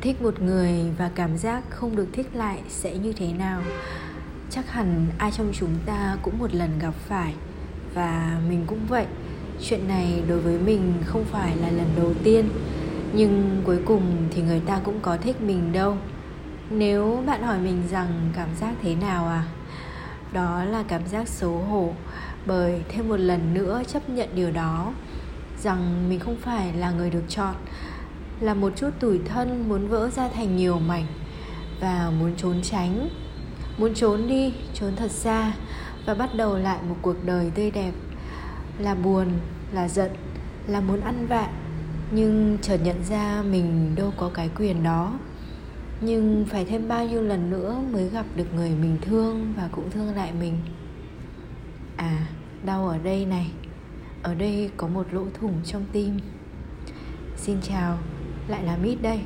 thích một người và cảm giác không được thích lại sẽ như thế nào? Chắc hẳn ai trong chúng ta cũng một lần gặp phải, và mình cũng vậy. Chuyện này đối với mình không phải là lần đầu tiên, nhưng cuối cùng thì người ta cũng có thích mình đâu. Nếu bạn hỏi mình rằng cảm giác thế nào à? Đó là cảm giác xấu hổ, bởi thêm một lần nữa chấp nhận điều đó, rằng mình không phải là người được chọn là một chút tủi thân muốn vỡ ra thành nhiều mảnh và muốn trốn tránh. Muốn trốn đi, trốn thật xa và bắt đầu lại một cuộc đời tươi đẹp. Là buồn, là giận, là muốn ăn vạ, nhưng chợt nhận ra mình đâu có cái quyền đó. Nhưng phải thêm bao nhiêu lần nữa mới gặp được người mình thương và cũng thương lại mình? À đau ở đây này. Ở đây có một lỗ thủng trong tim. Xin chào lại là mít đây.